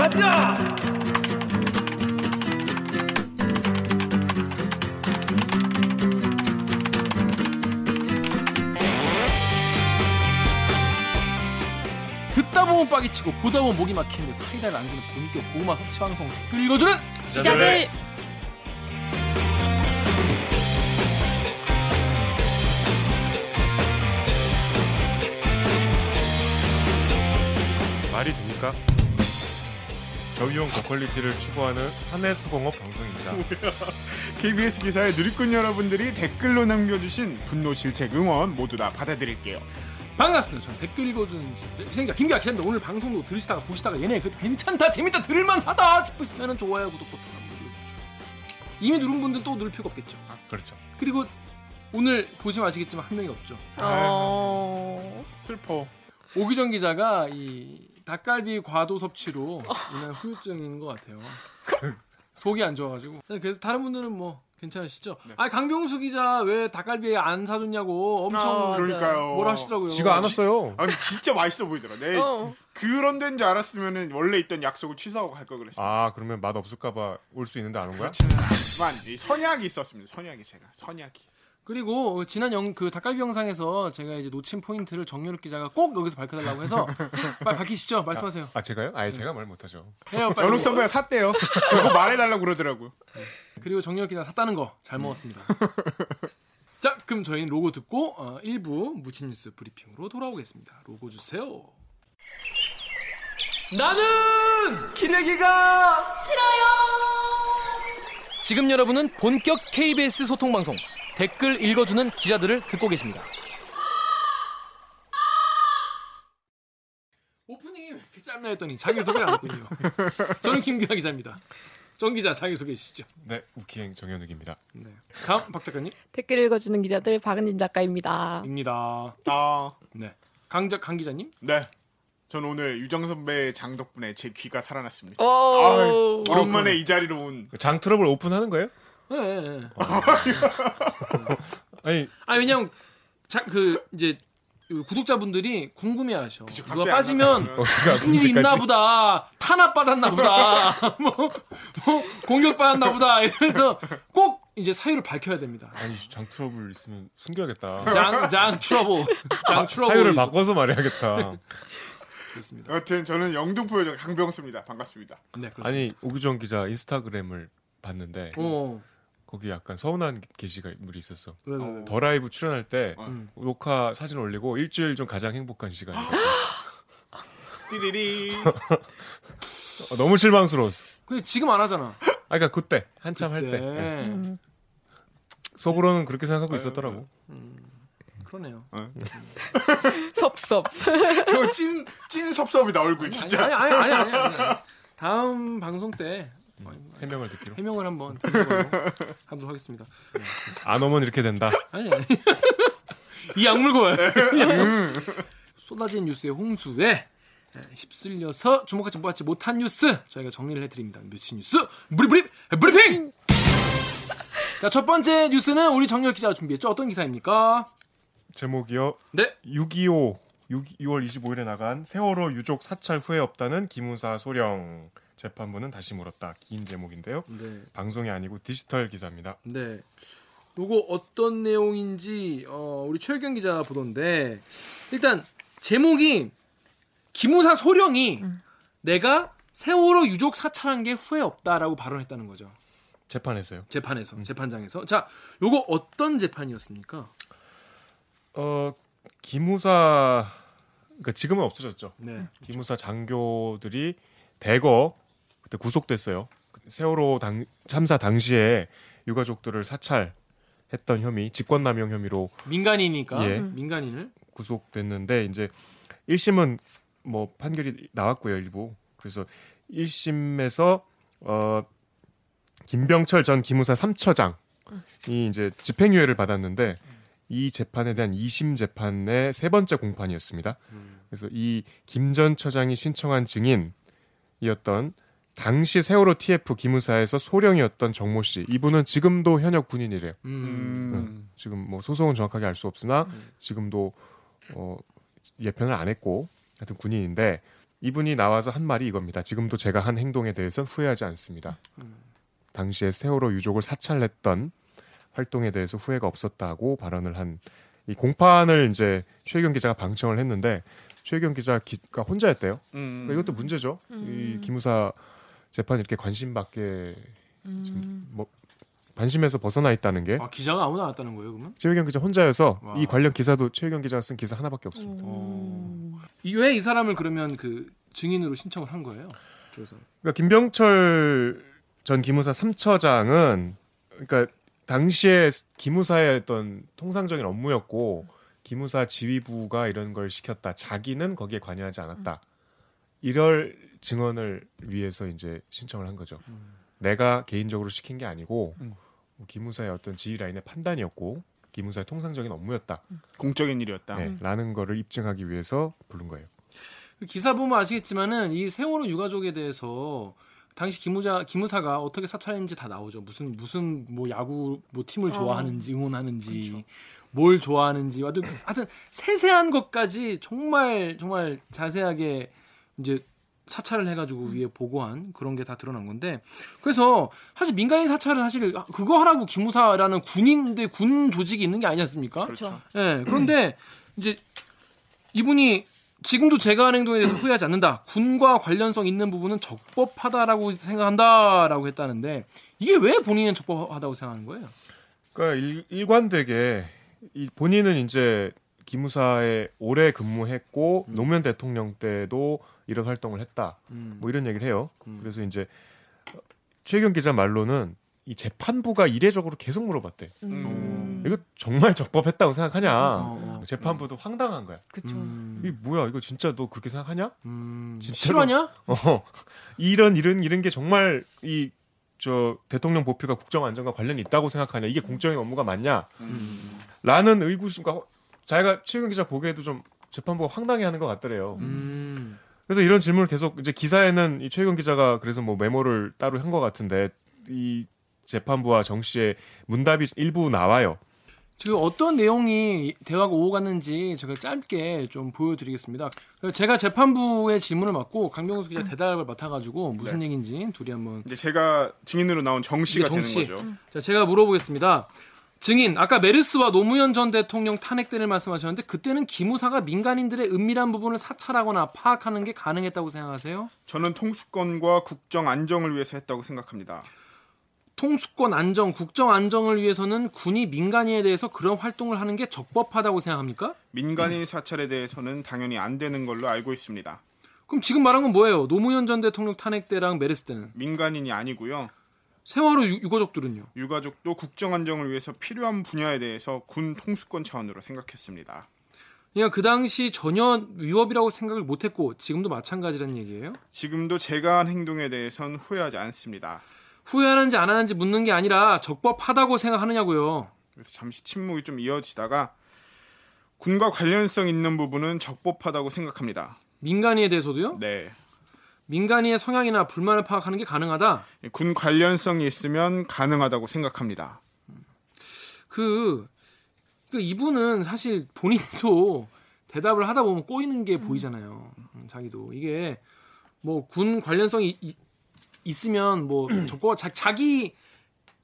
가자. 듣다 보면 빡이 치고 보다 보면 목이 막히는데 사이다를 안 주는 본격 고구마 섭취 방송 읽어주는 기자들 말이 됩니까? 저위험 고퀄리티를 추구하는 사내수공업 방송입니다. KBS 기사의 누리꾼 여러분들이 댓글로 남겨주신 분노 실책 응원 모두 다 받아드릴게요. 반갑습니다. 저는 댓글 읽어주는 진행자 김기아 기자입니다. 오늘 방송도 들으시다가 보시다가 얘네 그래도 괜찮다 재밌다 들을만하다 싶으시면 좋아요 구독 버튼 한번 눌러주십시오. 이미 누른 분들 또 누를 필요가 없겠죠. 그렇죠. 그리고 오늘 보시면 아시겠지만 한 명이 없죠. 어... 슬퍼. 오기정 기자가 이 닭갈비 과도 섭취로 인한 후유증인 것 같아요. 속이 안 좋아가지고. 그래서 다른 분들은 뭐 괜찮으시죠? 아 강병수 기자 왜 닭갈비 안 사줬냐고 엄청 어, 맞아요. 그러니까요. 뭐라 하시더라고요. 지가 안 왔어요. 아, 근데 진짜 맛있어 보이더라. 내 어. 그런 데인 줄 알았으면은 원래 있던 약속을 취소하고 갈 걸 그랬어. 아 그러면 맛 없을까봐 올 수 있는데 안 온 거야? 이 선약이 있었습니다. 선약이 제가 선약이. 그리고 지난 영, 그 닭갈비 영상에서 제가 이제 놓친 포인트를 정유럽 기자가 꼭 여기서 밝혀달라고 해서 빨리 밝히시죠. 말씀하세요. 아 제가요? 아예 제가 말 못하죠. 해요 빨리. 연옥 선배가 샀대요. 그거 말해달라고 그러더라고요. 그리고 정유럽 기자 샀다는 거 잘 먹었습니다. 자, 그럼 저희는 로고 듣고 어, 1부 무친 뉴스 브리핑으로 돌아오겠습니다. 로고 주세요. 나는 기레기가 싫어요. 지금 여러분은 본격 KBS 소통 방송 댓글 읽어주는 기자들을 듣고 계십니다. 오프닝이 왜 이렇게 짧나 했더니 자기 소개를 안 했군요. 저는 김기아 기자입니다. 정 기자 자기 소개해 주시죠. 네 우키행 정현욱입니다. 네. 다음 박 작가님. 댓글 읽어주는 기자들 박은진 작가입니다. 입니다. 아, 네. 강작 강 기자님. 네. 전 오늘 유정 선배의 장 덕분에 제 귀가 살아났습니다. 오, 아유, 오랜만에 이 자리로 온. 장 트러블 오픈하는 거예요? 네. 네, 네. 아니 아 왜냐면 자, 그 이제 그 구독자분들이 궁금해하셔. 그치, 누가 빠지면. 어떻게 무슨 일이 있나 보다. 탄압 받았나 보다. 뭐, 뭐 공격 받았나 보다. 이래서 꼭 이제 사유를 밝혀야 됩니다. 아니 장 트러블 있으면 숨겨야겠다. 장, 장 트러블. 장 트러블. 사유를 바꿔서 말해야겠다. 그렇습니다. 여튼 저는 영등포 여자 강병수입니다. 반갑습니다. 네, 그렇습니다. 아니 오규정 기자 인스타그램을 봤는데 어. 거기 약간 서운한 게시가 물이 있었어. 왜, 왜, 왜. 더 라이브 출연할 때 음. 녹화 사진 올리고 일주일 중 가장 행복한 시간이다. 띠리리. 어, 너무 실망스러웠어. 근데 지금 안 하잖아. 아, 그러니까 그때 한참 할때 네. 예. 속으로는 그렇게 생각하고 있었더라고. 그러네요. 섭섭. 저 찐, 찐 섭섭이다, 얼굴, 진짜. 아니 아니 아니 아니 아니. 아니. 다음 방송 때 해명을 듣기로. 해명을 한번 하도록 하겠습니다. 안 오면 이렇게 된다. 아니 아니. 이 악물고 와요. 이 악물. 쏟아진 뉴스의 홍수에 휩쓸려서 주목하지 받지 못한 뉴스 저희가 정리를 해드립니다. 뉴스 뉴스 브리브리 브리핑. 자첫 번째 뉴스는 우리 정혁 기자가 준비했죠. 어떤 기사입니까? 제목이요. 네. 6.25 6, 6월 25일에 나간 세월호 유족 사찰 후회 없다는 기무사 소령 재판부는 다시 물었다. 긴 제목인데요. 네. 방송이 아니고 디지털 기사입니다. 네. 요거 어떤 내용인지 어, 우리 최경 기자 보던데 일단 제목이 기무사 소령이 내가 세월호 유족 사찰한 게 후회 없다라고 발언했다는 거죠. 재판에서요. 재판에서 재판장에서 자 요거 어떤 재판이었습니까? 어 기무사 그러니까 지금은 없어졌죠. 네. 기무사 장교들이 대거 그때 구속됐어요. 세월호 당, 참사 당시에 유가족들을 사찰했던 혐의, 직권남용 혐의로 민간인이니까 예. 민간인을 구속됐는데 이제 1심은 뭐 판결이 나왔고요 일부 그래서 1심에서 어 김병철 전 기무사 3처장이 이제 집행유예를 받았는데 이 재판에 대한 2심 재판의 세 번째 공판이었습니다. 그래서 이 김 전 처장이 신청한 증인이었던 당시 세월호 TF 기무사에서 소령이었던 정모 씨 이분은 지금도 현역 군인이래요. 음. 음. 지금 뭐 소송은 정확하게 알 수 없으나 지금도 어 예편을 안 했고 하여튼 군인인데 이분이 나와서 한 말이 이겁니다. 지금도 제가 한 행동에 대해서 후회하지 않습니다. 당시에 세월호 유족을 사찰했던 활동에 대해서 후회가 없었다고 발언을 한 이 공판을 이제 최경 기자가 방청을 했는데 최경 기자가 혼자였대요. 음. 그러니까 이것도 문제죠. 이 기무사 재판 이렇게 관심 밖에 지금 뭐 관심에서 벗어나 있다는 게 아, 기자가 아무나 왔다는 거예요, 그러면? 최경 기자 혼자여서 와. 이 관련 기사도 최경 기자가 쓴 기사 하나밖에 없습니다. 왜 이 사람을 그러면 그 증인으로 신청을 한 거예요? 그래서 그러니까 김병철 전 기무사 3처장은 그러니까 당시에 기무사의 어떤 통상적인 업무였고 기무사 지휘부가 이런 걸 시켰다. 자기는 거기에 관여하지 않았다. 이럴 증언을 위해서 이제 신청을 한 거죠. 내가 개인적으로 시킨 게 아니고 음. 기무사의 어떤 지휘 라인의 판단이었고 기무사의 통상적인 업무였다. 공적인 일이었다. 네, 라는 거를 입증하기 위해서 부른 거예요. 그 기사 보면 아시겠지만은 이 세월호 유가족에 대해서 당시 기무자 기무사가 어떻게 사찰했는지 다 나오죠. 무슨 무슨 뭐 야구 뭐 팀을 좋아하는지 응원하는지 뭘 좋아하는지 하여튼 하여튼 세세한 것까지 정말 정말 자세하게 이제 사찰을 해가지고 위에 보고한 그런 게 다 드러난 건데 그래서 사실 민간인 사찰은 사실 그거 하라고 기무사라는 군인데 군 조직이 있는 게 아니지 않습니까? 그렇죠. 예. 그런데 이제 이분이 지금도 제가 한 행동에 대해서 후회하지 않는다. 군과 관련성 있는 부분은 적법하다라고 생각한다라고 했다는데 이게 왜 본인은 적법하다고 생각하는 거예요? 그러니까 일, 일관되게 이 본인은 이제 기무사에 오래 근무했고 노무현 대통령 때도 이런 활동을 했다. 음. 뭐 이런 얘기를 해요. 그래서 이제 최경 기자 말로는 이 재판부가 이례적으로 계속 물어봤대. 음. 이거 정말 적법했다고 생각하냐? 어, 어. 재판부도 황당한 거야. 그쵸. 음. 이 뭐야? 이거 진짜 너 그렇게 생각하냐? 음. 실화냐? 어, 이런 이런 이런 게 정말 이 저 대통령 보필과 국정 안전과 관련이 있다고 생각하냐? 이게 공적인 업무가 맞냐? 음. 라는 의구심과 허- 자기가 최근 기자 보기에도 좀 재판부가 황당해하는 것 같더래요. 음. 그래서 이런 질문을 계속 이제 기사에는 이 최경 기자가 그래서 뭐 메모를 따로 한 것 같은데 이 재판부와 정 씨의 문답이 일부 나와요. 지금 어떤 내용이 대화가 오갔는지 제가 짧게 좀 보여드리겠습니다. 제가 재판부의 질문을 맡고 강병수 기자 대답을 맡아가지고 무슨 네. 얘기인지 둘이 한번 이제 제가 증인으로 나온 정 씨가 정 되는 씨. 거죠. 자, 제가 물어보겠습니다. 증인, 아까 메르스와 노무현 전 대통령 탄핵 때를 말씀하셨는데 그때는 기무사가 민간인들의 은밀한 부분을 사찰하거나 파악하는 게 가능했다고 생각하세요? 저는 통수권과 국정 안정을 위해서 했다고 생각합니다. 통수권 안정, 국정 안정을 위해서는 군이 민간인에 대해서 그런 활동을 하는 게 적법하다고 생각합니까? 민간인 사찰에 대해서는 당연히 안 되는 걸로 알고 있습니다. 그럼 지금 말한 건 뭐예요? 노무현 전 대통령 탄핵 때랑 메르스 때는 민간인이 아니고요. 세월호 유, 유가족들은요? 유가족도 국정 안정을 위해서 필요한 분야에 대해서 군 통수권 차원으로 생각했습니다. 그러니까 그 당시 전혀 위협이라고 생각을 못했고 지금도 마찬가지라는 얘기예요? 지금도 제가 한 행동에 대해선 후회하지 않습니다. 후회하는지 안 하는지 묻는 게 아니라 적법하다고 생각하느냐고요. 그래서 잠시 침묵이 좀 이어지다가 군과 관련성 있는 부분은 적법하다고 생각합니다. 민간인에 대해서도요? 네. 민간인의 성향이나 불만을 파악하는 게 가능하다. 군 관련성이 있으면 가능하다고 생각합니다. 그, 그 이분은 사실 본인도 대답을 하다 보면 꼬이는 게 보이잖아요. 음, 자기도 이게 뭐 군 관련성이 이- 있으면 뭐 적법 자, 자기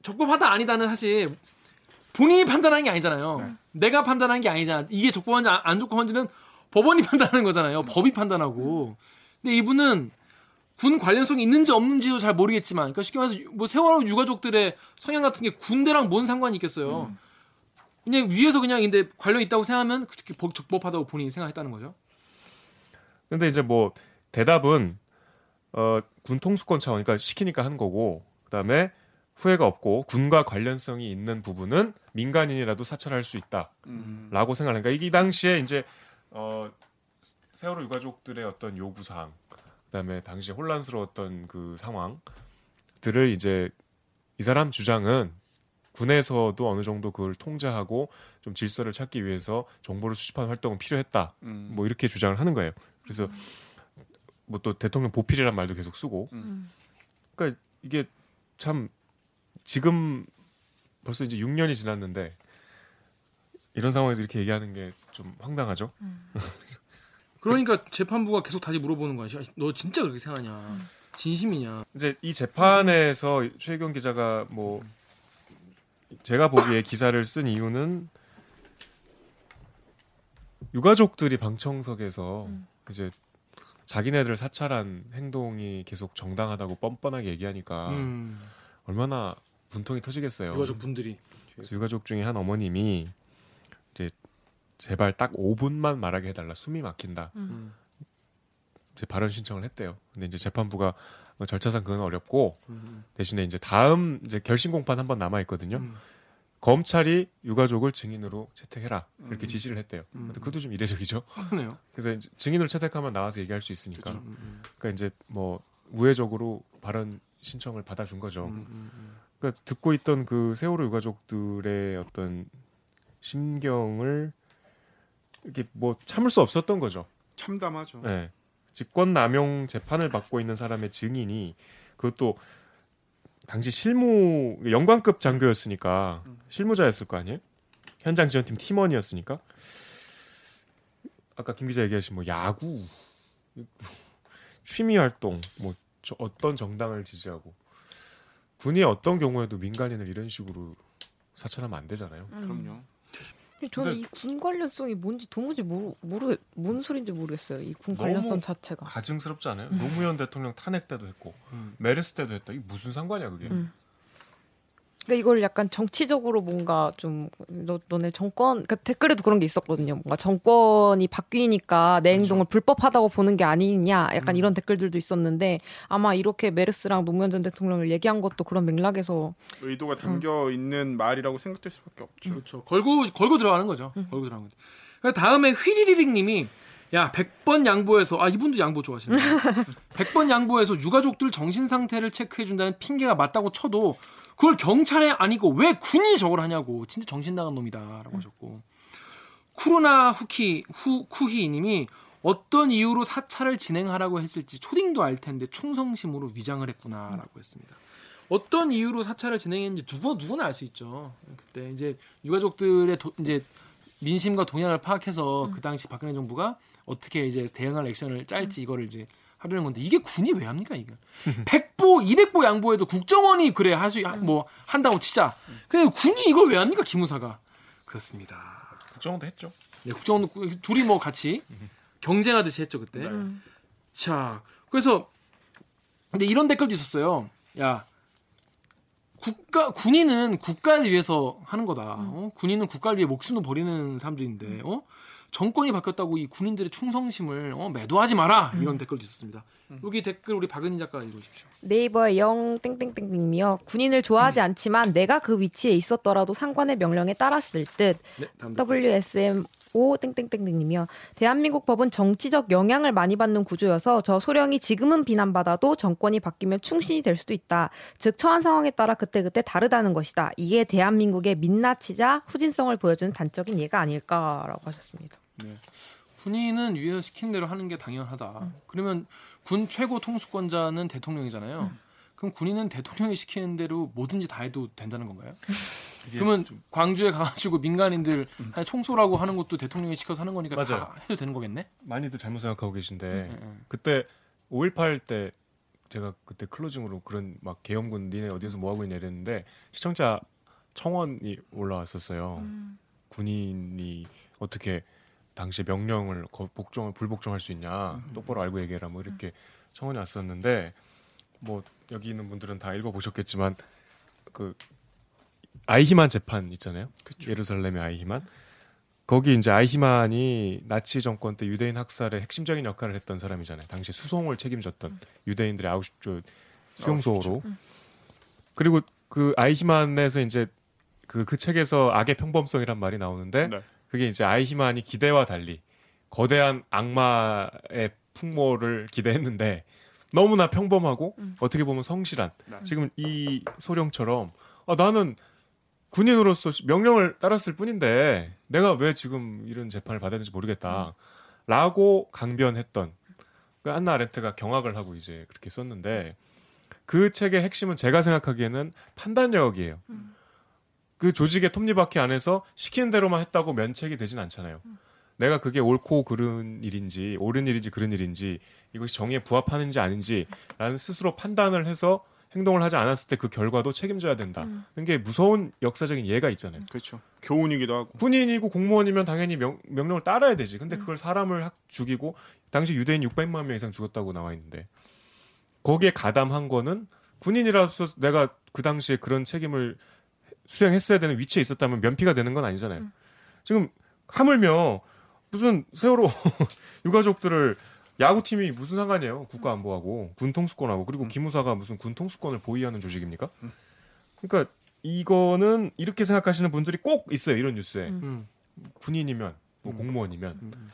적법하다 아니다는 사실 본인이 판단하는 게 아니잖아요. 내가 판단하는 게 아니잖아. 이게 적법한지 안- 안 적법한지는 법원이 판단하는 거잖아요. 법이 판단하고. 근데 이분은 군 관련성이 있는지 없는지도 잘 모르겠지만, 그러니까 쉽게 말해서 뭐 세월호 유가족들의 성향 같은 게 군대랑 뭔 상관이 있겠어요. 그냥 위에서 그냥 근데 관련 있다고 생각하면 그렇게 법- 적법하다고 본인이 생각했다는 거죠. 근데 이제 뭐 대답은 어, 군 통수권 차원, 그러니까 시키니까 한 거고, 그다음에 후회가 없고 군과 관련성이 있는 부분은 민간인이라도 사찰할 수 있다라고 생각하니까 그러니까 이 당시에 이제 어, 세월호 유가족들의 어떤 요구 사항, 그다음에 당시에 혼란스러웠던 그 상황들을 이제 이 사람 주장은 군에서도 어느 정도 그걸 통제하고 좀 질서를 찾기 위해서 정보를 수집하는 활동은 필요했다. 음. 뭐 이렇게 주장을 하는 거예요. 그래서 뭐또 대통령 보필이란 말도 계속 쓰고. 그러니까 이게 참 지금 벌써 이제 6년이 지났는데 이런 상황에서 이렇게 얘기하는 게 좀 황당하죠. 그러니까 재판부가 계속 다시 물어보는 거야. 너 진짜 그렇게 생각하냐? 진심이냐? 이제 이 재판에서 최경 기자가 뭐 제가 보기에 기사를 쓴 이유는 유가족들이 방청석에서 이제 자기네들 사찰한 행동이 계속 정당하다고 뻔뻔하게 얘기하니까 음, 얼마나 분통이 터지겠어요. 유가족 분들이. 유가족 중에 한 어머님이 제발 딱 5분만 말하게 해달라 숨이 막힌다. 음. 이제 발언 신청을 했대요. 근데 이제 재판부가 뭐 절차상 그건 어렵고 음. 대신에 이제 다음 이제 결심 공판 한 번 남아 있거든요. 음. 검찰이 유가족을 증인으로 채택해라 이렇게 음. 지시를 했대요. 음. 근데 그것도 좀 이례적이죠. 그러네요. 그래서 이제 증인으로 채택하면 나와서 얘기할 수 있으니까. 그렇죠. 음, 음. 그러니까 이제 뭐 우회적으로 발언 신청을 받아준 거죠. 음, 음, 음. 그러니까 듣고 있던 그 세월호 유가족들의 어떤 심경을 이렇게 뭐 참을 수 없었던 거죠. 참담하죠. 네. 직권 남용 재판을 받고 있는 사람의 증인이 그것도 당시 실무 영관급 장교였으니까 실무자였을 거 아니에요? 현장 지원팀 팀원이었으니까 아까 김 기자 얘기하신 뭐 야구 취미 활동 뭐저 어떤 정당을 지지하고 군이 어떤 경우에도 민간인을 이런 식으로 사찰하면 안 되잖아요. 그럼요. 저는 이 군 관련성이 뭔지 도무지 모르 모르 뭔 소리인지 모르겠어요. 이 군 관련성 자체가. 가증스럽지 않아요? 노무현 대통령 탄핵 때도 했고 음. 메르스 때도 했다. 이게 무슨 상관이야 그게? 음. 그러니까 이걸 약간 정치적으로 뭔가 좀 너, 너네 정권 그러니까 댓글에도 그런 게 있었거든요. 뭔가 정권이 바뀌니까 내 행동을 불법하다고 보는 게 아니냐 약간 이런 댓글들도 있었는데 아마 이렇게 메르스랑 노무현 전 대통령을 얘기한 것도 그런 맥락에서 의도가 담겨 있는 말이라고 생각될 수밖에 없죠. 그렇죠. 걸고 걸고 들어가는 거죠. 걸고 들어가는 거죠. 그러니까 다음에 휘리리릭 님이 야 100번 양보해서 아 이분도 양보 좋아하시네요. 100번 양보해서 유가족들 정신 상태를 체크해 준다는 핑계가 맞다고 쳐도 그걸 경찰에 아니고 왜 군이 저걸 하냐고. 진짜 정신 나간 놈이다라고 하셨고. 쿠르나 후키 후 쿠히 님이 어떤 이유로 사찰을 진행하라고 했을지 초딩도 알 텐데 충성심으로 위장을 했구나라고 했습니다. 어떤 이유로 사찰을 진행했는지 누구 누구나 알 수 있죠. 그때 이제 유가족들의 도- 이제 민심과 동향을 파악해서 그 당시 박근혜 정부가 어떻게 이제 대응할 액션을 짤지 이거를 이제 하려는 건데 이게 군이 왜 합니까 이거? 100보 200보 양보해도 국정원이 그래 할수 뭐 한다고 치자. 근데 군이 이걸 왜 합니까 기무사가? 그렇습니다. 국정원도 했죠. 네, 국정원도 그- 둘이 뭐 같이 경쟁하듯이 했죠 그때. 네. 자, 그래서 근데 이런 댓글도 있었어요. 야, 국가 군인은 국가를 위해서 하는 거다. 어? 군인은 국가를 위해 목숨을 버리는 사람들인데, 어? 정권이 바뀌었다고 이 군인들의 충성심을 어, 매도하지 마라 이런 댓글도 있었습니다. 여기 댓글 우리 박은희 작가 읽어주십시오. 네이버에 영 땡땡땡땡이며 군인을 좋아하지 않지만 내가 그 위치에 있었더라도 상관의 명령에 따랐을 듯 네, 다음 댓글. WSM5 땡땡땡땡이며 대한민국 법은 정치적 영향을 많이 받는 구조여서 저 소령이 지금은 비난받아도 정권이 바뀌면 충신이 될 수도 있다. 즉 처한 상황에 따라 그때그때 다르다는 것이다. 이게 대한민국의 민낯이자 후진성을 보여주는 단적인 예가 아닐까라고 하셨습니다. 군인은 위에서 시킨 대로 하는 게 당연하다. 그러면 군 최고 통수권자는 대통령이잖아요. 그럼 군인은 대통령이 시키는 대로 뭐든지 다 해도 된다는 건가요? 그러면 광주에 가가지고 민간인들 아니, 총소라고 하는 것도 대통령이 시켜서 하는 거니까 다 맞아요. 해도 되는 거겠네? 많이들 잘못 생각하고 계신데 네, 네. 그때 5.18 때 제가 그때 클로징으로 그런 막 계엄군 니네 어디서 뭐 하고 있냐 이랬는데 시청자 청원이 올라왔었어요. 군인이 어떻게 당시 명령을 거- 복종을 불복종할 수 있냐 똑바로 알고 얘기해라 뭐 이렇게 청원이 왔었는데 뭐 여기 있는 분들은 다 읽어보셨겠지만 그 아이히만 재판 있잖아요. 예루살렘의 아이히만 거기 이제 아이히만이 나치 정권 때 유대인 학살의 핵심적인 역할을 했던 사람이잖아요. 당시 수송을 책임졌던 유대인들의 아우슈트 수용소로. 그리고 그 아이히만에서 이제 그, 그 책에서 악의 평범성이란 말이 나오는데 네. 그게 이제 아이히만이 기대와 달리 거대한 악마의 풍모를 기대했는데 너무나 평범하고 어떻게 보면 성실한 네. 지금 이 소령처럼 아, 나는 군인으로서 명령을 따랐을 뿐인데 내가 왜 지금 이런 재판을 받아야 되는지 모르겠다. 라고 강변했던 그 안나 아렌트가 경악을 하고 이제 그렇게 썼는데 그 책의 핵심은 제가 생각하기에는 판단력이에요. 그 조직의 톱니바퀴 안에서 시키는 대로만 했다고 면책이 되진 않잖아요. 내가 그게 옳고 그른 일인지 옳은 일인지 그른 일인지 이것이 정의에 부합하는지 아닌지라는 스스로 판단을 해서 행동을 하지 않았을 때 그 결과도 책임져야 된다. 는게 무서운 역사적인 예가 있잖아요. 그렇죠. 교훈이기도 하고. 군인이고 공무원이면 당연히 명, 명령을 따라야 되지. 근데 그걸 사람을 학- 죽이고 당시 유대인 600만 명 이상 죽었다고 나와 있는데 거기에 가담한 거는 군인이라서 내가 그 당시에 그런 책임을 수행했어야 되는 위치에 있었다면 면피가 되는 건 아니잖아요. 지금 하물며 무슨 세월호 유가족들을 야구팀이 무슨 상관이에요? 국가안보하고 군 통수권하고 그리고 기무사가 무슨 군 통수권을 보위하는 조직입니까? 그러니까 이거는 이렇게 생각하시는 분들이 꼭 있어요. 이런 뉴스에. 음. 군인이면 뭐 음. 공무원이면 음.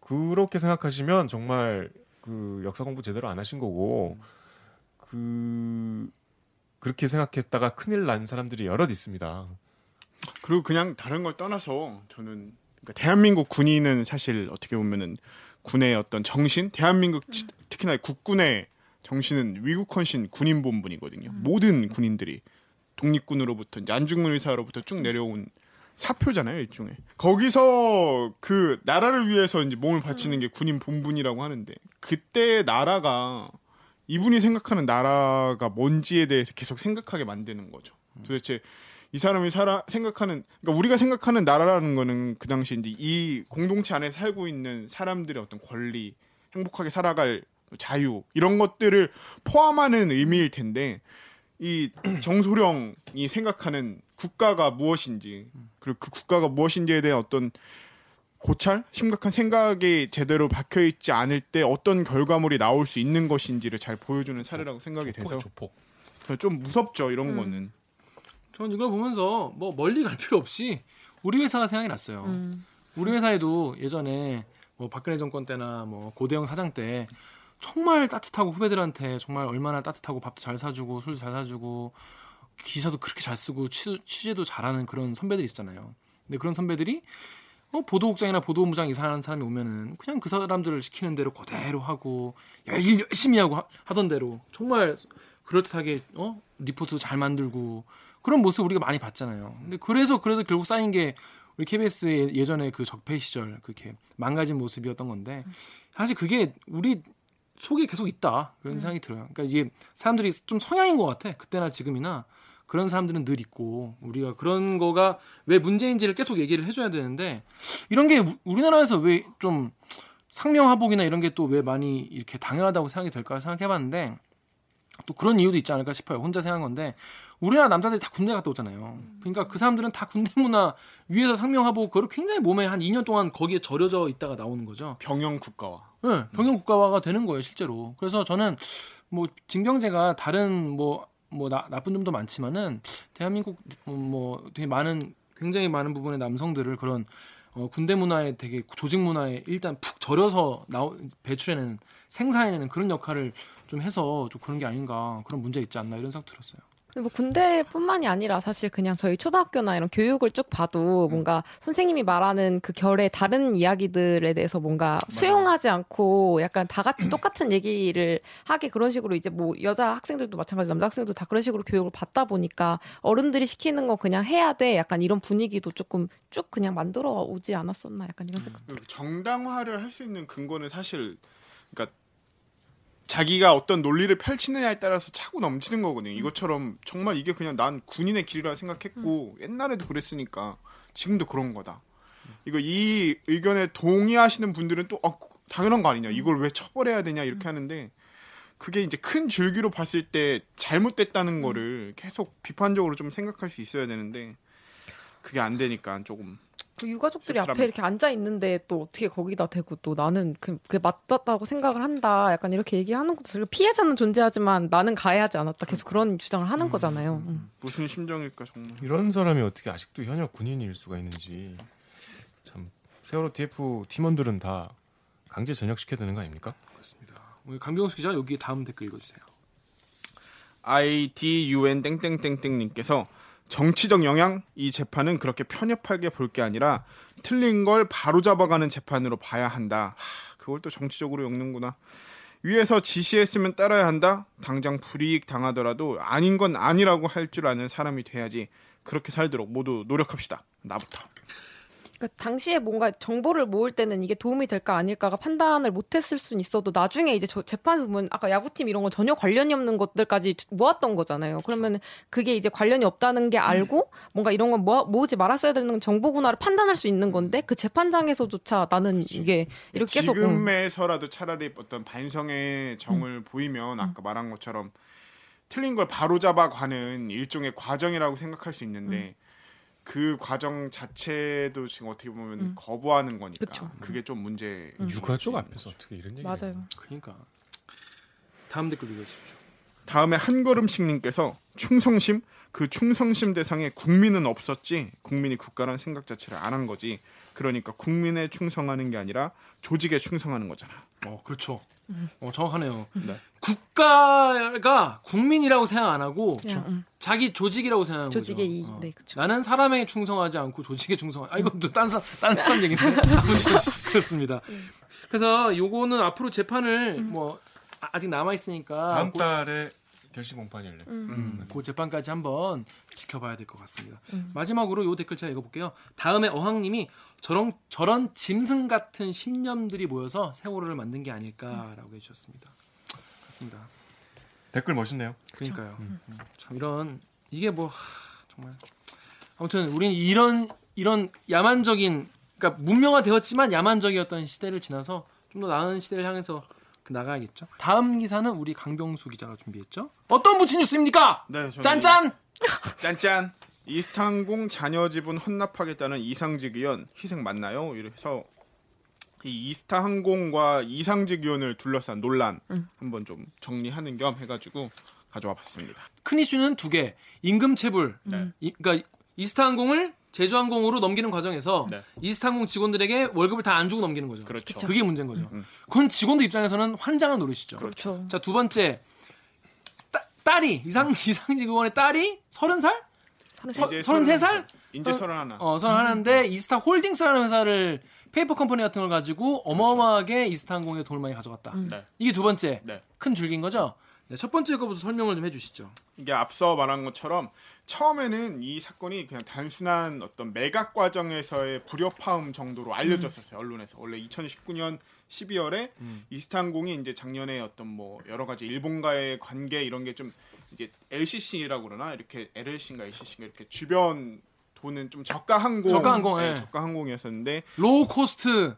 그렇게 생각하시면 정말 그 역사 공부 제대로 안 하신 거고 그 그렇게 생각했다가 큰일 난 사람들이 여럿 있습니다. 그리고 그냥 다른 걸 떠나서 저는 그러니까 대한민국 군인은 사실 어떻게 보면은 군의 어떤 정신, 대한민국 지- 특히나 국군의 정신은 위국헌신 군인본분이거든요. 모든 군인들이 독립군으로부터 이제 안중근 의사로부터 쭉 내려온 사표잖아요, 일종의. 거기서 그 나라를 위해서 이제 몸을 바치는 게 군인 본분이라고 하는데 그때 나라가 이분이 생각하는 나라가 뭔지에 대해서 계속 생각하게 만드는 거죠. 도대체 이 사람이 살아 생각하는 그러니까 우리가 생각하는 나라라는 거는 그 당시 이제 이 공동체 안에 살고 있는 사람들의 어떤 권리, 행복하게 살아갈 자유 이런 것들을 포함하는 의미일 텐데 이 정소령이 생각하는 국가가 무엇인지 그리고 그 국가가 무엇인지에 대한 어떤 고찰, 심각한 생각이 제대로 박혀 있지 않을 때 어떤 결과물이 나올 수 있는 것인지를 잘 보여주는 사례라고 생각이 돼서 조폭. 좀 무섭죠 이런 거는. 전 이걸 보면서 뭐 멀리 갈 필요 없이 우리 회사가 생각이 났어요. 음. 우리 회사에도 예전에 뭐 박근혜 정권 때나 뭐 고대영 사장 때 정말 따뜻하고 후배들한테 정말 얼마나 따뜻하고 밥도 잘 사주고 술도 잘 사주고 기사도 그렇게 잘 쓰고 취, 취재도 잘하는 그런 선배들이 있잖아요. 근데 그런 선배들이 어, 보도국장이나 보도본부장 이사하는 사람이 오면은 그냥 그 사람들을 시키는 대로 그대로 하고 일 열심히 하고 하, 하던 대로 정말 그럴듯하게 어 리포트 잘 만들고 그런 모습 우리가 많이 봤잖아요. 근데 그래서 그래서 결국 쌓인 게 우리 KBS의 예전에 그 적폐 시절 그렇게 망가진 모습이었던 건데 사실 그게 우리 속에 계속 있다 그런 생각이 들어요. 그러니까 이게 사람들이 좀 성향인 것 같아. 그때나 지금이나 그런 사람들은 늘 있고 우리가 그런 거가 왜 문제인지를 계속 얘기를 해줘야 되는데 이런 게 우- 우리나라에서 왜 좀 상명하복이나 이런 게 또 왜 많이 이렇게 당연하다고 생각이 될까 생각해봤는데 또 그런 이유도 있지 않을까 싶어요. 혼자 생각한 건데 우리나라 남자들이 다 군대 갔다 오잖아요. 그러니까 그 사람들은 다 군대 문화 위에서 상명하복 그걸 굉장히 몸에 한 2년 동안 거기에 절여져 있다가 나오는 거죠. 병영 국가와 네, 병영 국가화가 되는 거예요, 실제로. 그래서 저는 뭐 징병제가 다른 뭐 뭐 나쁜 점도 많지만은 대한민국 어, 뭐 되게 많은 굉장히 많은 부분의 남성들을 그런 어, 군대 문화에 되게 조직 문화에 일단 푹 절여서 나오, 배출해내는 생산해내는 그런 역할을 좀 해서 좀 그런 게 아닌가 그런 문제 있지 않나 이런 생각 들었어요. 뭐 군대뿐만이 아니라 사실 그냥 저희 초등학교나 이런 교육을 쭉 봐도 뭔가 선생님이 말하는 그 결의 다른 이야기들에 대해서 뭔가 수용하지 않고 약간 다 같이 똑같은 얘기를 하게 그런 식으로 이제 뭐 여자 학생들도 마찬가지 남자 학생들도 다 그런 식으로 교육을 받다 보니까 어른들이 시키는 거 그냥 해야 돼. 약간 이런 분위기도 조금 쭉 그냥 만들어 오지 않았었나? 약간 이런 생각. 그 정당화를 할 수 있는 근거는 사실 그러니까 자기가 어떤 논리를 펼치느냐에 따라서 차고 넘치는 거거든요. 이것처럼 정말 이게 그냥 난 군인의 길이라 생각했고 옛날에도 그랬으니까 지금도 그런 거다. 이거 이 의견에 동의하시는 분들은 또 어, 당연한 거 아니냐. 이걸 왜 처벌해야 되냐 이렇게 하는데 그게 이제 큰 줄기로 봤을 때 잘못됐다는 거를 계속 비판적으로 좀 생각할 수 있어야 되는데 그게 안 되니까 조금 그 유가족들이 씁쓸합니다. 앞에 이렇게 앉아 있는데 또 어떻게 거기다 대고 또 나는 그, 그게 맞다고 생각을 한다. 약간 이렇게 얘기하는 것도 피해자는 존재하지만 나는 가해하지 않았다. 계속 그런 주장을 하는 거잖아요. 음. 무슨 심정일까 정말. 이런 사람이 어떻게 아직도 현역 군인일 수가 있는지 참 세월호 TF 팀원들은 다 강제 전역시켜야 되는 거 아닙니까? 그렇습니다. 우리 강병수 기자 여기 다음 댓글 읽어주세요. IDUN 땡땡땡땡 님께서 정치적 영향 이 재판은 그렇게 편협하게 볼 게 아니라 틀린 걸 바로 잡아가는 재판으로 봐야 한다. 하, 그걸 또 정치적으로 엮는구나. 위에서 지시했으면 따라야 한다. 당장 불이익 당하더라도 아닌 건 아니라고 할 줄 아는 사람이 돼야지. 그렇게 살도록 모두 노력합시다. 나부터. 그러니까 당시에 뭔가 정보를 모을 때는 이게 도움이 될까 아닐까가 판단을 못했을 수는 있어도 나중에 이제 저 재판에서 보면 아까 야구팀 이런 거 전혀 관련이 없는 것들까지 모았던 거잖아요. 그러면 그게 이제 관련이 없다는 게 알고 뭔가 이런 건 모아, 모으지 말았어야 되는 정보구나를 판단할 수 있는 건데 그 재판장에서조차 나는 이게 이렇게 계속 음. 지금에서라도 차라리 어떤 반성의 정을 보이면 아까 말한 것처럼 틀린 걸 바로잡아 가는 일종의 과정이라고 생각할 수 있는데 그 과정 자체도 지금 어떻게 보면 거부하는 거니까 그쵸. 그게 좀 문제. 유가족 앞에서 어떻게 이런 얘기? 맞아요. 그러니까 다음 댓글 읽어주십시오. 다음에 한 걸음씩님께서 충성심 그 충성심 대상에 국민은 없었지 국민이 국가라는 생각 자체를 안 한 거지 그러니까 국민에 충성하는 게 아니라 조직에 충성하는 거잖아. 어 그렇죠. 어 정확하네요. 네. 국가가 국민이라고 생각 안 하고 그냥, 음. 자기 조직이라고 생각하는 조직의 거죠. 이- 어. 네, 그쵸. 나는 사람에 충성하지 않고 조직에 충성. 아 이건 또딴 사람 다른 사람 얘기인데 그렇습니다. 그래서 요거는 앞으로 재판을 뭐 아- 아직 남아 있으니까 다음 달에 결심 공판이 열려. 음, 그 재판까지 한번 지켜봐야 될 것 같습니다. 마지막으로 요 댓글 제가 읽어볼게요. 다음에 어항님이 저런 저런 짐승 같은 신념들이 모여서 세월호를 만든 게 아닐까라고 해주셨습니다. 그렇습니다. 댓글 멋있네요. 그러니까요. 음, 참 이런 이게 뭐 하, 정말 아무튼 우리는 이런 이런 야만적인 그러니까 문명화되었지만 야만적이었던 시대를 지나서 좀 더 나은 시대를 향해서 그 나가야겠죠. 다음 기사는 우리 강병수 기자가 준비했죠. 어떤 부친 뉴스입니까? 네, 저는 짠짠. 짠짠. 이스탄공 자녀 지분 헌납하겠다는 이상직 의원 희생 맞나요? 이래서 이 이스타 항공과 이상직 의원을 둘러싼 논란 한번 좀 정리하는 겸 해가지고 가져와 봤습니다. 큰 이슈는 두 개. 임금 체불. 네. 이, 그러니까 이스타 항공을 제주항공으로 넘기는 과정에서 네. 이스타항공 직원들에게 월급을 다 안 주고 넘기는 거죠. 그렇죠. 그게 문제인 거죠. 음. 그건 직원들 입장에서는 환장한 노릇이죠. 그렇죠. 자, 두 번째. 따, 딸이 이상 이상직 의원의 딸이 서른 살? 서- 이제 33살? 이제 서른 하나. 어, 서른 하나인데 이스타 홀딩스라는 회사를 페이퍼 컴퍼니 같은 걸 가지고 어마어마하게 이스타항공에 돈을 많이 가져갔다. 네. 이게 두 번째. 네. 큰 줄기인 거죠. 네, 첫 번째 거부터 설명을 좀 해주시죠. 이게 앞서 말한 것처럼 처음에는 이 사건이 그냥 단순한 어떤 매각 과정에서의 불협화음 정도로 알려졌었어요 언론에서 원래 2019년 12월에 이스타항공이 이제 작년에 어떤 뭐 여러 가지 일본과의 관계 이런 게 좀 이제 LCC라고 그러나 이렇게 LLC인가 LCC인가 이렇게 주변 돈은 좀 저가 항공 저가 항공, 네, 예. 저가 항공이었었는데 low cost.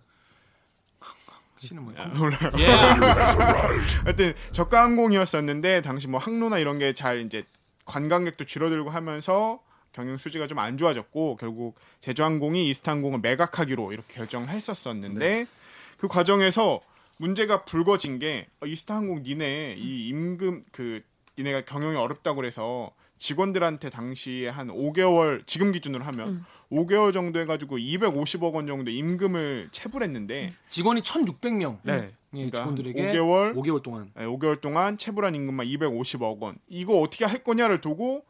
씨는 뭐야? 몰라요. 예. 하여튼 저가 항공이었었는데 당시 뭐 항로나 이런 게 잘 이제 관광객도 줄어들고 하면서 경영 수지가 좀 안 좋아졌고 결국 제주항공이 이스타항공을 매각하기로 이렇게 결정을 했었었는데 그 과정에서 문제가 불거진 게 어, 이스타항공 니네 이 임금 그 니네가 경영이 어렵다고 그래서 직원들한테 당시에 한 5개월 지금 기준으로 하면 5개월 정도 해가지고 250억 원 정도 임금을 체불했는데 직원이 1,600명. 네. 예, 그러니까 직원들에게 5개월 5개월 동안. 네, 5개월 동안 체불한 임금만 250억 원. 이거 어떻게 할 거냐를 두고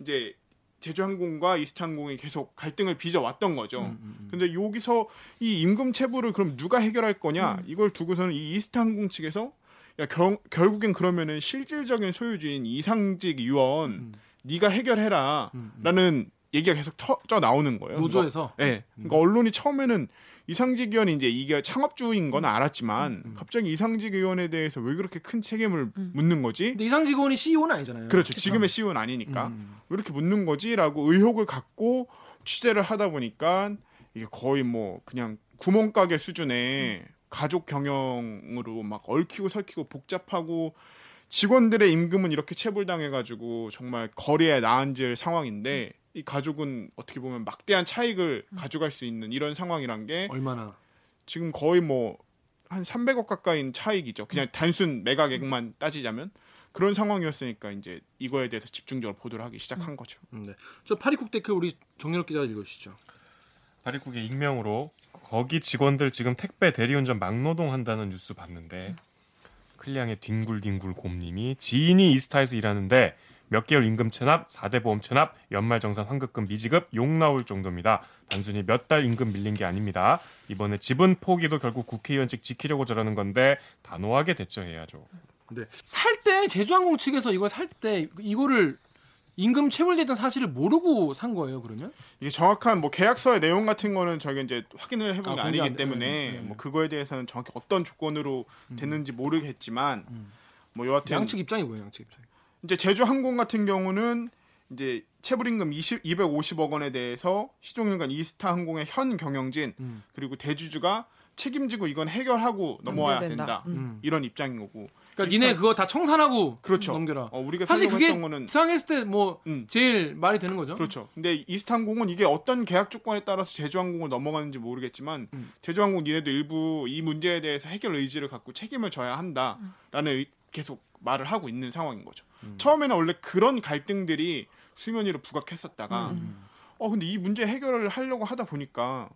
이제 제주항공과 이스타항공이 계속 갈등을 빚어왔던 거죠. 음, 근데 여기서 이 임금 체불을 그럼 누가 해결할 음. 거냐? 이걸 두고서는 이 이스타항공 측에서 야 결, 결국엔 그러면은 실질적인 소유주인 이상직 의원 음. 네가 해결해라라는 얘기가 계속 터져 나오는 거예요. 노조에서. 네. 그러니까 언론이 처음에는 이상직 의원이 이제 이게 창업주인 건 알았지만 음, 갑자기 이상직 의원에 대해서 왜 그렇게 큰 책임을 묻는 거지? 근데 이상 직원이 CEO는 아니잖아요. 그렇죠. 지금의 CEO는 아니니까 음. 왜 이렇게 묻는 거지라고 의혹을 갖고 취재를 하다 보니까 이게 거의 뭐 그냥 구멍가게 수준의 가족 경영으로 막 얽히고 설키고 복잡하고 직원들의 임금은 이렇게 체불당해가지고 정말 거리에 나앉을 상황인데 이 가족은 어떻게 보면 막대한 차익을 가져갈 수 있는 이런 상황이란 게 얼마나 지금 거의 뭐 한 300억 가까이인 차익이죠. 그냥 단순 매각액만 따지자면 그런 상황이었으니까 이제 이거에 대해서 집중적으로 보도를 하기 시작한 거죠. 음, 네. 저 파리국 댓글 우리 정연욱 기자가 읽어주시죠. 파리국의 익명으로 거기 직원들 지금 택배 대리운전 막노동 한다는 뉴스 봤는데 클리앙의 뒹굴뒹굴 곰님이 지인이 이스타에서 일하는데 몇 개월 임금 체납, 4대 보험 체납, 연말정산 환급금 미지급 욕 나올 정도입니다. 단순히 몇 달 임금 밀린 게 아닙니다. 이번에 지분 포기도 결국 국회의원직 지키려고 저러는 건데 단호하게 대처해야죠. 네. 살 때 제주항공 측에서 이걸 살 때 이거를 임금 체불됐던 사실을 모르고 산 거예요. 그러면? 이게 정확한 뭐 계약서의 내용 같은 거는 저희가 이제 확인을 해본 게 아, 아, 공개 안 니기 돼. 때문에 네, 네, 네. 뭐 그거에 대해서는 정확히 어떤 조건으로 됐는지 모르겠지만 뭐 여하튼 양측 입장이 뭐예요? 양측 입장. 이제 제주 항공 같은 경우는 이제 체불임금 20, 250억 원에 대해서 시종일관 이스타 항공의 현 경영진 음. 그리고 대주주가 책임지고 이건 해결하고 넘어와야 된다. 된다. 음. 이런 입장인 거고. 그러니까 니네 그거 다 청산하고 그렇죠. 넘겨라. 어, 우리가 사실 그게 거는 상했을 때뭐 음. 제일 말이 되는 거죠. 그렇죠. 근데 이스타항공은 이게 어떤 계약 조건에 따라서 제주항공을 넘어가는지 모르겠지만 음. 제주항공 니네도 일부 이 문제에 대해서 해결 의지를 갖고 책임을 져야 한다라는 의- 계속 말을 하고 있는 상황인 거죠. 음. 처음에는 원래 그런 갈등들이 수면 위로 부각했었다가 음. 어 근데 이 문제 해결을 하려고 하다 보니까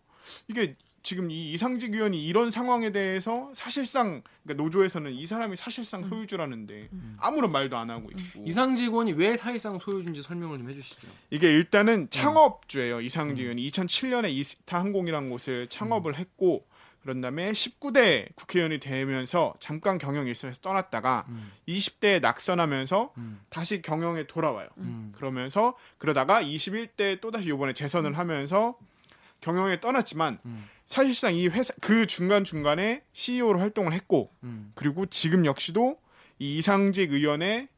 이게 지금 이 이상직 위원이 이런 상황에 대해서 사실상 그러니까 노조에서는 이 사람이 사실상 소유주라는데 아무런 말도 안 하고 있고 음. 이상 직원이 왜 사실상 소유주인지 설명을 좀 해주시죠. 이게 음. 일단은 창업주예요. 이상직 의원이 2007년에 이스타 항공이라는 곳을 음. 창업을 했고 그런 다음에 19대 국회의원이 되면서 잠깐 경영 일선에서 떠났다가 음. 20대에 낙선하면서 음. 다시 경영에 돌아와요. 음. 그러면서 그러다가 21대 또 다시 요번에 재선을 하면서 경영에 떠났지만 음. 사실상 이 회사 그 중간 중간에 CEO로 활동을 했고 음. 그리고 지금 역시도 이 이상직 의원의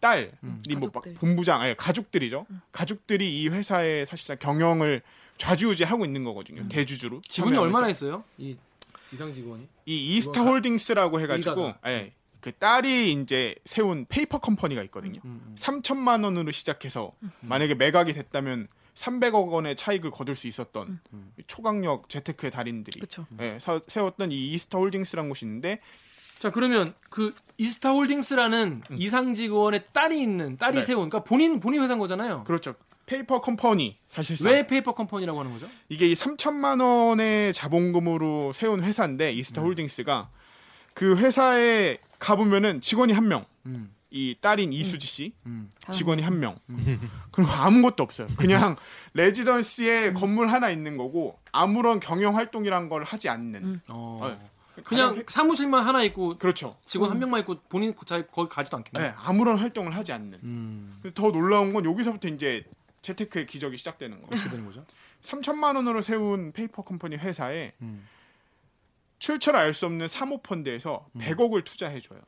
딸이 음. 뭐. 본부장 아니 가족들이죠. 가족들이 이 회사의 사실상 경영을 좌지우지하고 있는 거거든요. 대주주로. 지분이. 얼마나 있어요? 이 이상직 의원이? 이 이스타 홀딩스라고 해가지고. 예, 그 딸이 이제 세운 페이퍼 컴퍼니가 있거든요. 음, 음. 3천만 원으로 시작해서 만약에 매각이 됐다면 300억 원의 차익을 거둘 수 있었던 초강력 재테크의 달인들이 그렇죠. 예, 사- 세웠던 이 이스타 홀딩스라는 곳이 있는데 자 그러면 그 이스타 홀딩스라는 이상직 의원의 딸이 있는 딸이 음. 네. 세운 그러니까 본인 본인 회사인 거잖아요. 그렇죠. 페이퍼 컴퍼니 사실상 왜 페이퍼 컴퍼니라고 하는 거죠? 이게 이 3천만 원의 자본금으로 세운 회사인데 이스타 음. 홀딩스가 그 회사에 가보면은 직원이 한 명, 음. 이 딸인 이수지 씨 음. 직원이 한 명, 그리고 아무것도 없어요. 그냥 레지던스에 건물 하나 있는 거고 아무런 경영 활동이란 걸 하지 않는. 어. 어, 그냥 해- 사무실만 하나 있고 그렇죠. 직원 한 명만 있고 본인 자 거기 가지도 않겠네. 네, 아무런 활동을 하지 않는. 음. 더 놀라운 건 여기서부터 이제 재테크의 기적이 시작되는 거예요. 어떻게 되는 거죠? 3천만 원으로 세운 페이퍼 컴퍼니 회사에 음. 출처를 알 수 없는 사모 펀드에서 100억을 투자해 줘요.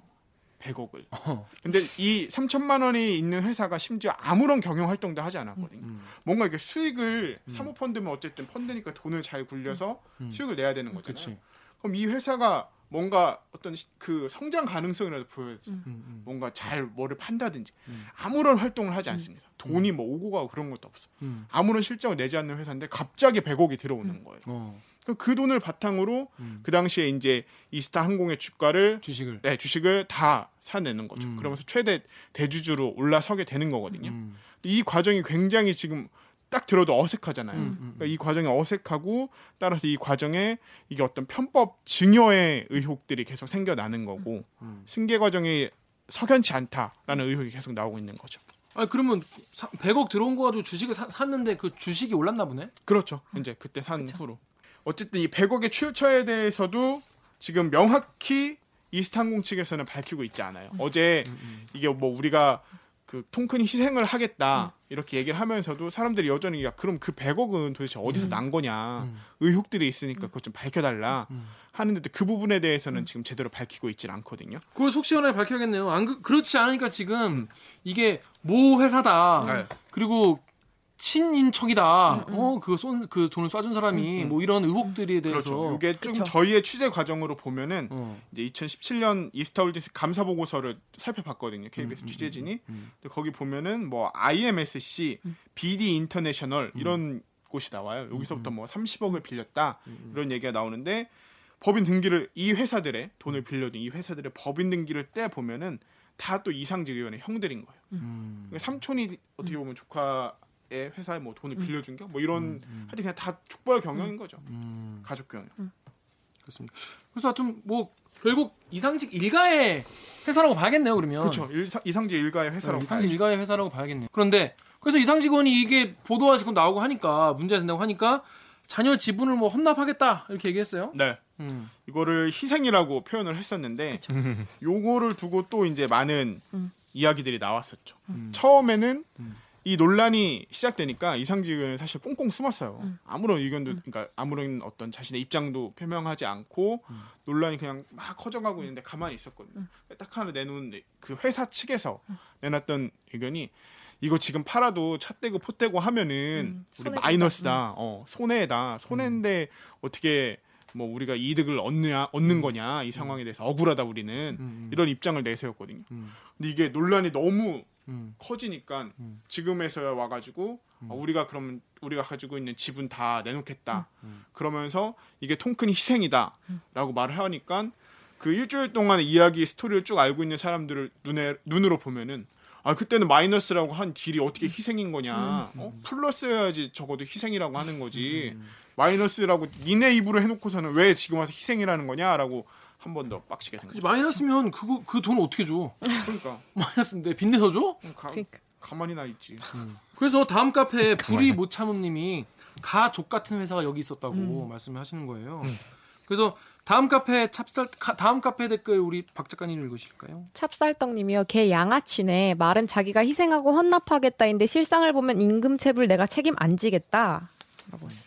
100억을. 어. 근데 이 3천만 원이 있는 회사가 심지어 아무런 경영 활동도 하지 않았거든요. 음. 뭔가 이렇게 수익을 사모펀드면 어쨌든 펀드니까 돈을 잘 굴려서 수익을 내야 되는 거잖아요. 그치. 그럼 이 회사가 뭔가 어떤 시- 그 성장 가능성이라도 보여야지. 음, 음. 뭔가 잘 뭐를 판다든지 아무런 활동을 하지 않습니다. 돈이 뭐 오고 가고 그런 것도 없어. 음. 아무런 실적을 내지 않는 회사인데 갑자기 100억이 들어오는 거예요. 어. 그럼 그 돈을 바탕으로 음. 그 당시에 이제 이스타 항공의 주가를 주식을. 네, 주식을 다 사내는 거죠. 음. 그러면서 최대 대주주로 올라서게 되는 거거든요. 음. 이 과정이 굉장히 지금 딱 들어도 어색하잖아요. 음, 음, 그러니까 이 과정이 어색하고 따라서 이 과정에 이게 어떤 편법 증여의 의혹들이 계속 생겨나는 거고 음. 승계 과정이 석연치 않다라는 의혹이 계속 나오고 있는 거죠. 아니 그러면 사, 100억 들어온 거 가지고 주식을 사, 샀는데 그 주식이 올랐나 보네. 그렇죠. 이제 그때 산 후로. 어쨌든 이 100억의 출처에 대해서도 지금 명확히 이스타항공 측에서는 밝히고 있지 않아요. 어제 이게 뭐 우리가 그 통큰이 희생을 하겠다 이렇게 얘기를 하면서도 사람들이 여전히 야 그럼 그 100억은 도대체 어디서 난 거냐 의혹들이 있으니까 그것 좀 밝혀달라 하는데 그 부분에 대해서는 지금 제대로 밝히고 있질 않거든요. 그걸 속 시원하게 밝혀야겠네요. 안 그, 그렇지 않으니까 지금 이게 모 회사다. 네. 그리고 친인척이다. 어, 그 쏜 그 돈을 쏴준 사람이 뭐 이런 의혹들에 대해서 그렇죠. 이게 좀 그쵸. 저희의 취재 과정으로 보면은 어. 이제 2017년 이스타홀딩스 감사 보고서를 살펴봤거든요. KBS 취재진이. 근데 거기 보면은 뭐 IMSC, BD 인터내셔널 이런 곳이 나와요. 여기서부터 뭐 30억을 빌렸다 이런 얘기가 나오는데 법인 등기를 이 회사들의 돈을 빌려준 이 회사들의 법인 등기를 떼 보면은 다 또 이상직 의원의 형들인 거예요. 음. 그러니까 삼촌이 어떻게 보면 조카의 회사에 뭐 돈을 빌려준 겨? 뭐 이런 하여튼 그냥 다 족벌 경영인 거죠. 음. 가족 경영. 그렇습니다. 그래서 하여튼 뭐 결국 이상직 일가의 회사라고 봐야겠네요. 그러면 그렇죠. 이상직 일가의 회사라고 네, 이상직. 일가의 회사라고 봐야겠네요. 그런데 그래서 이상직원이 이게 보도가 지금 나오고 하니까 문제가 된다고 하니까 자녀 지분을 뭐 헌납하겠다 이렇게 얘기했어요. 네. 음. 이거를 희생이라고 표현을 했었는데 요거를 두고 또 이제 많은 이야기들이 나왔었죠. 처음에는 이 논란이 시작되니까 이상직 의원은 사실 꽁꽁 숨었어요. 음. 아무런 의견도 그러니까 아무런 어떤 자신의 입장도 표명하지 않고 음. 논란이 그냥 막 커져가고 있는데 가만히 있었거든요. 딱 하나 내놓은 그 회사 측에서 음. 내놨던 의견이 이거 지금 팔아도 차 떼고 포 떼고 하면은 음, 우리. 마이너스다. 어, 손해다. 손해인데 어떻게 뭐 우리가 이득을 얻느냐 얻는 거냐 이 상황에 대해서 억울하다 우리는 음. 이런 입장을 내세웠거든요. 음. 근데 이게 논란이 너무 음. 커지니까 음. 지금에서야 와가지고 어, 우리가 그러면 우리가 가지고 있는 지분 다 내놓겠다. 음. 그러면서 이게 통큰 희생이다라고 말을 하니까 그 일주일 동안의 이야기 스토리를 쭉 알고 있는 사람들을 눈에 눈으로 보면은 아 그때는 마이너스라고 한 딜이 어떻게 희생인 거냐? 어? 플러스여야지 적어도 희생이라고 하는 거지. 마이너스라고 니네 입으로 해놓고서는 왜 지금 와서 희생이라는 거냐라고 한 번 더 빡치게 거죠. 마이너스면 그거 그 돈 어떻게 줘? 그러니까 마이너스인데 빚내서 줘? 가, 그러니까. 가만히 나 있지. 그래서 다음 카페에 불이 못 참음님이 가족 같은 회사가 여기 있었다고 음. 말씀을 하시는 거예요. 그래서 다음 카페 찹쌀 카- 다음 카페 댓글 우리 박 작가님 읽으실까요? 찹쌀떡님이요. 걔 양아치네. 말은 자기가 희생하고 헌납하겠다인데 실상을 보면 임금 체불 내가 책임 안 지겠다. 라고 해요.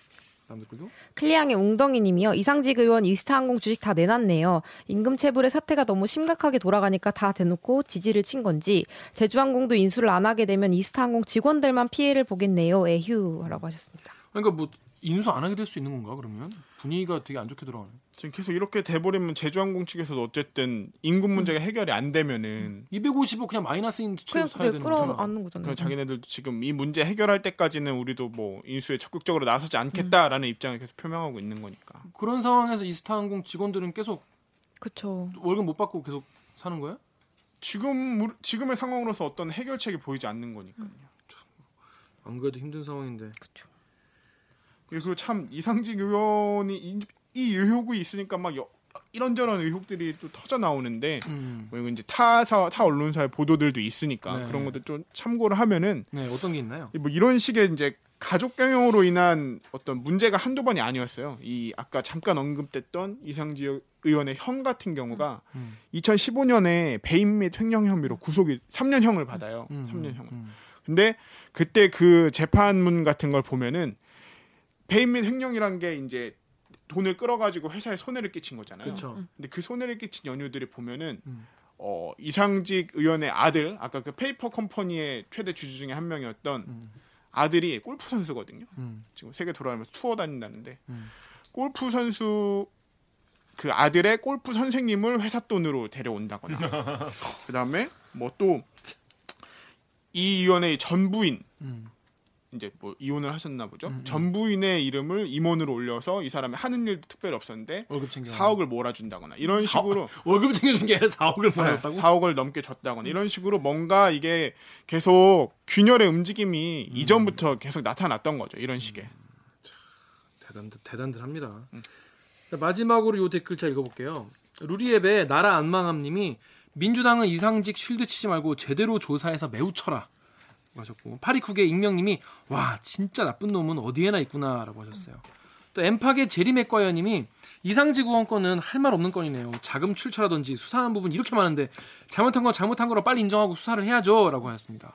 클리앙의 웅덩이님이요. 이상직 의원 이스타항공 주식 다 내놨네요. 임금 체불의 사태가 너무 심각하게 돌아가니까 다 대놓고 지지를 친 건지 제주항공도 인수를 안 하게 되면 이스타항공 직원들만 피해를 보겠네요. 에휴라고 하셨습니다. 그러니까 뭐 인수 안 하게 될 수 있는 건가 그러면 분위기가 되게 안 좋게 돌아가네. 지금 계속 이렇게 돼버리면 제주항공 측에서도 어쨌든 임금 문제가 해결이 안 되면은 250억 그냥 마이너스인 채로 그냥 사야 네, 되는 끌어안는 거잖아. 거잖아요. 그 자기네들도 지금 이 문제 해결할 때까지는 우리도 뭐 인수에 적극적으로 나서지 않겠다라는 입장을 계속 표명하고 있는 거니까. 그런 상황에서 이스타항공 직원들은 계속 그쵸. 월급 못 받고 계속 사는 거야? 지금 지금의 상황으로서 어떤 해결책이 보이지 않는 거니까요. 안 그래도 힘든 상황인데. 그쵸. 그래서 참 이상직 의원이 이, 이 의혹이 있으니까 막 여- 이런저런 의혹들이 또 터져 나오는데 음. 뭐 이제 타사 타 언론사의 보도들도 있으니까 네. 그런 것도 좀 참고를 하면은 네 어떤 게 있나요? 뭐 이런 식의 이제 가족 경영으로 인한 어떤 문제가 한두 번이 아니었어요. 이 아까 잠깐 언급됐던 이상지 의원의 형 같은 경우가 음. 2015년에 배임 및 횡령 혐의로 구속이 3년형을 받아요. 음, 3년형을. 음. 근데 그때 그 재판문 같은 걸 보면은 배임 및 횡령이란 게 이제 돈을 끌어가지고 회사에 손해를 끼친 거잖아요. 그렇죠. 근데 그 손해를 끼친 연유들이 보면은 음. 어, 이상직 의원의 아들 아까 그 페이퍼 컴퍼니의 최대 주주 중에 한 명이었던 음. 아들이 골프 선수거든요. 음. 지금 세계 돌아다니면서 투어 다닌다는데 음. 골프 선수 그 아들의 골프 선생님을 회사 돈으로 데려온다거나 그다음에 뭐 또이 의원의 전부인 음. 이제 뭐 이혼을 하셨나 보죠. 음, 음. 전 부인의 이름을 임원으로 올려서 이 사람이 하는 일도 특별히 없었는데 월급 챙겨. 4억을 몰아준다거나 이런 사- 식으로 월급 챙겨준 게 아니라 4억을 벌었다고? 4억을 넘게 줬다거나 이런 식으로 뭔가 이게 계속 균열의 움직임이 음. 이전부터 계속 나타났던 거죠. 이런 식의. 대단 대단들합니다. 음. 자, 마지막으로 요 댓글 제가 읽어볼게요. 루리앱의 나라 안망함님이 민주당은 이상직 쉴드 치지 말고 제대로 조사해서 매우 쳐라. 하셨고 파리쿡의 익명님이 와 진짜 나쁜 놈은 어디에나 있구나라고 하셨어요. 또 엠팍의 제리 맥과이어님이 이상직 의원 건은 할 말 없는 건이네요. 자금 출처라든지 수사하는 부분 이렇게 많은데 잘못한 건 잘못한 거로 빨리 인정하고 수사를 해야죠라고 하셨습니다.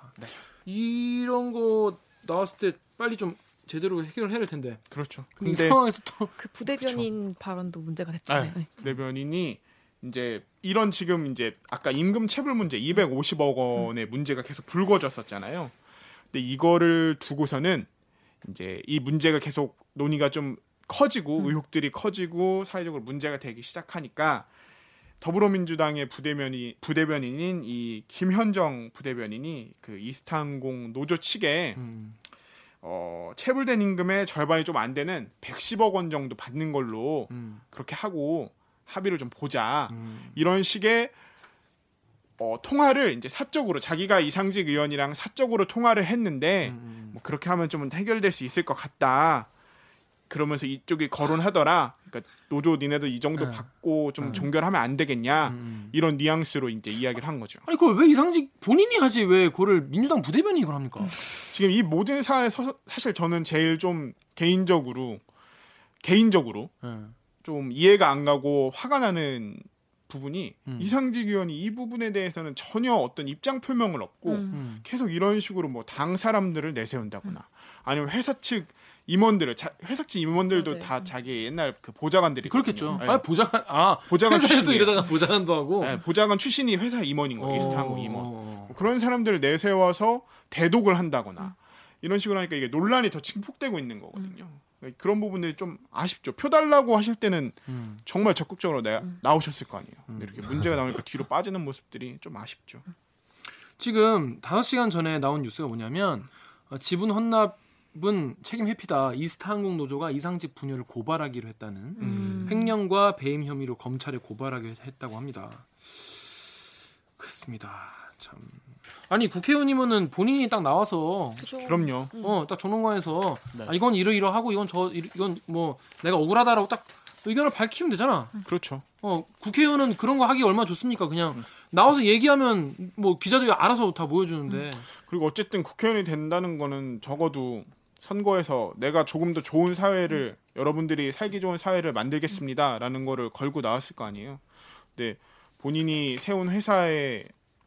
이런 거 나왔을 때 빨리 좀 제대로 해결을 해야 될 텐데. 그렇죠. 근데 이 상황에서 또 그 부대변인 발언도 문제가 됐잖아요. 아, 내변인이 이제 이런 지금 이제 아까 임금 체불 문제 250억 원의 문제가 계속 불거졌었잖아요. 근데 이거를 두고서는 이제 이 문제가 계속 논의가 좀 커지고 의혹들이 커지고 사회적으로 문제가 되기 시작하니까 더불어민주당의 부대변이 부대변인인 이 김현정 부대변인이 그 이스타항공 노조 측에 음, 어, 체불된 임금의 절반이 좀 안 되는 110억 원 정도 받는 걸로 음, 그렇게 하고 합의를 좀 보자. 음. 이런 식의 어, 통화를 이제 사적으로 자기가 이상직 의원이랑 사적으로 통화를 했는데 음. 뭐 그렇게 하면 좀 해결될 수 있을 것 같다. 그러면서 이쪽이 거론하더라. 그러니까 노조 니네도 이 정도 네. 받고 좀 종결하면 안 되겠냐. 음. 이런 뉘앙스로 이제 이야기를 한 거죠. 아니 그걸 왜 이상직 본인이 하지 왜 그거를 민주당 부대변인이 이걸 합니까? 지금 이 모든 사안에 서 사실 저는 제일 좀 개인적으로 개인적으로 예. 좀 이해가 안 가고 화가 나는 부분이 음. 이상직 의원이 이 부분에 대해서는 전혀 어떤 입장 표명을 없고 음. 계속 이런 식으로 뭐 당 사람들을 내세운다거나 아니면 회사 측 임원들을 자, 회사 측 임원들도 맞아요. 다 자기 옛날 그 보좌관들이 그렇겠죠. 네. 아 보좌관 아 보좌관 회사에서. 이러다가 보좌관도 하고 네, 보좌관 출신이 회사 임원인 거예요. 어, 이스타항공 임원. 어. 뭐 그런 사람들을 내세워서 대독을 한다거나 이런 식으로 하니까 이게 논란이 더 증폭되고 있는 거거든요. 그런 부분들이 좀 아쉽죠. 표 달라고 하실 때는 음. 정말 적극적으로 내, 나오셨을 거 아니에요. 근데 이렇게 문제가 나오니까 뒤로 빠지는 모습들이 좀 아쉽죠. 지금 5시간 전에 나온 뉴스가 뭐냐면 어, 지분 헌납은 책임 회피다. 이스타항공 노조가 이상직 부녀를 고발하기로 했다는 음. 횡령과 배임 혐의로 검찰에 고발하기로 했다고 합니다. 그렇습니다. 참. 아니 국회의원이면은 본인이 딱 나와서 그럼요. 어딱 조롱관에서 네. 아, 이건 이러이러하고 이건 저 이건 뭐 내가 억울하다라고 딱 의견을 밝히면 되잖아. 그렇죠. 어 국회의원은 그런 거 하기 얼마나 좋습니까? 그냥 나와서 얘기하면 뭐 기자들이 알아서 다 보여주는데 그리고 어쨌든 국회의원이 된다는 거는 적어도 선거에서 내가 조금 더 좋은 사회를 여러분들이 살기 좋은 사회를 만들겠습니다라는 거를 걸고 나왔을 거 아니에요. 근데 본인이 세운 회사의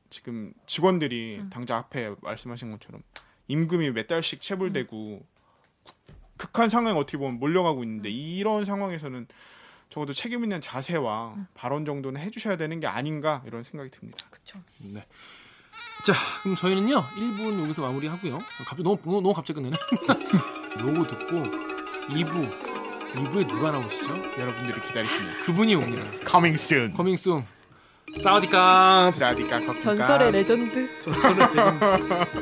지금 직원들이 당장 앞에 말씀하신 것처럼 임금이 몇 달씩 체불되고 극한 상황에 어떻게 보면 몰려가고 있는데 이런 상황에서는 적어도 책임 있는 자세와 발언 정도는 해주셔야 되는 게 아닌가 이런 생각이 듭니다. 그쵸. 네. 자, 그럼 저희는요 1부는 여기서 마무리하고요. 갑자기 너무 너무, 너무 갑자기 끝내네. 요거 듣고 2부 2부에 누가 나오시죠? 여러분들이 기다리시는 그분이 옵니다. Coming soon. 커밍순 사와디카 사디까 커피까. 전설의 레전드. 전설의 대전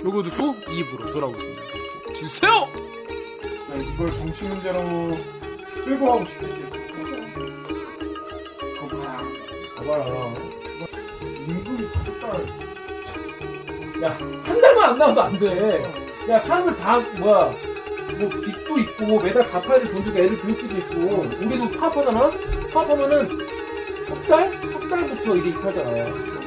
요거 듣고 2부로 돌아오겠습니다. 주세요. 나 이걸 정치 문제로 끌고 가고. 거기 가라. 봐봐라. 임금이 다섯 달. 야, 한 달만 안 나와도 안 돼. 야, 사람들 다, 뭐야, 뭐, 빚도 있고, 매달 갚아야 될 돈도 있고, 애들 교육비도 있고, 우리도 파업하잖아? 파업하면은, 석 달? 석 달부터 이제 입하잖아.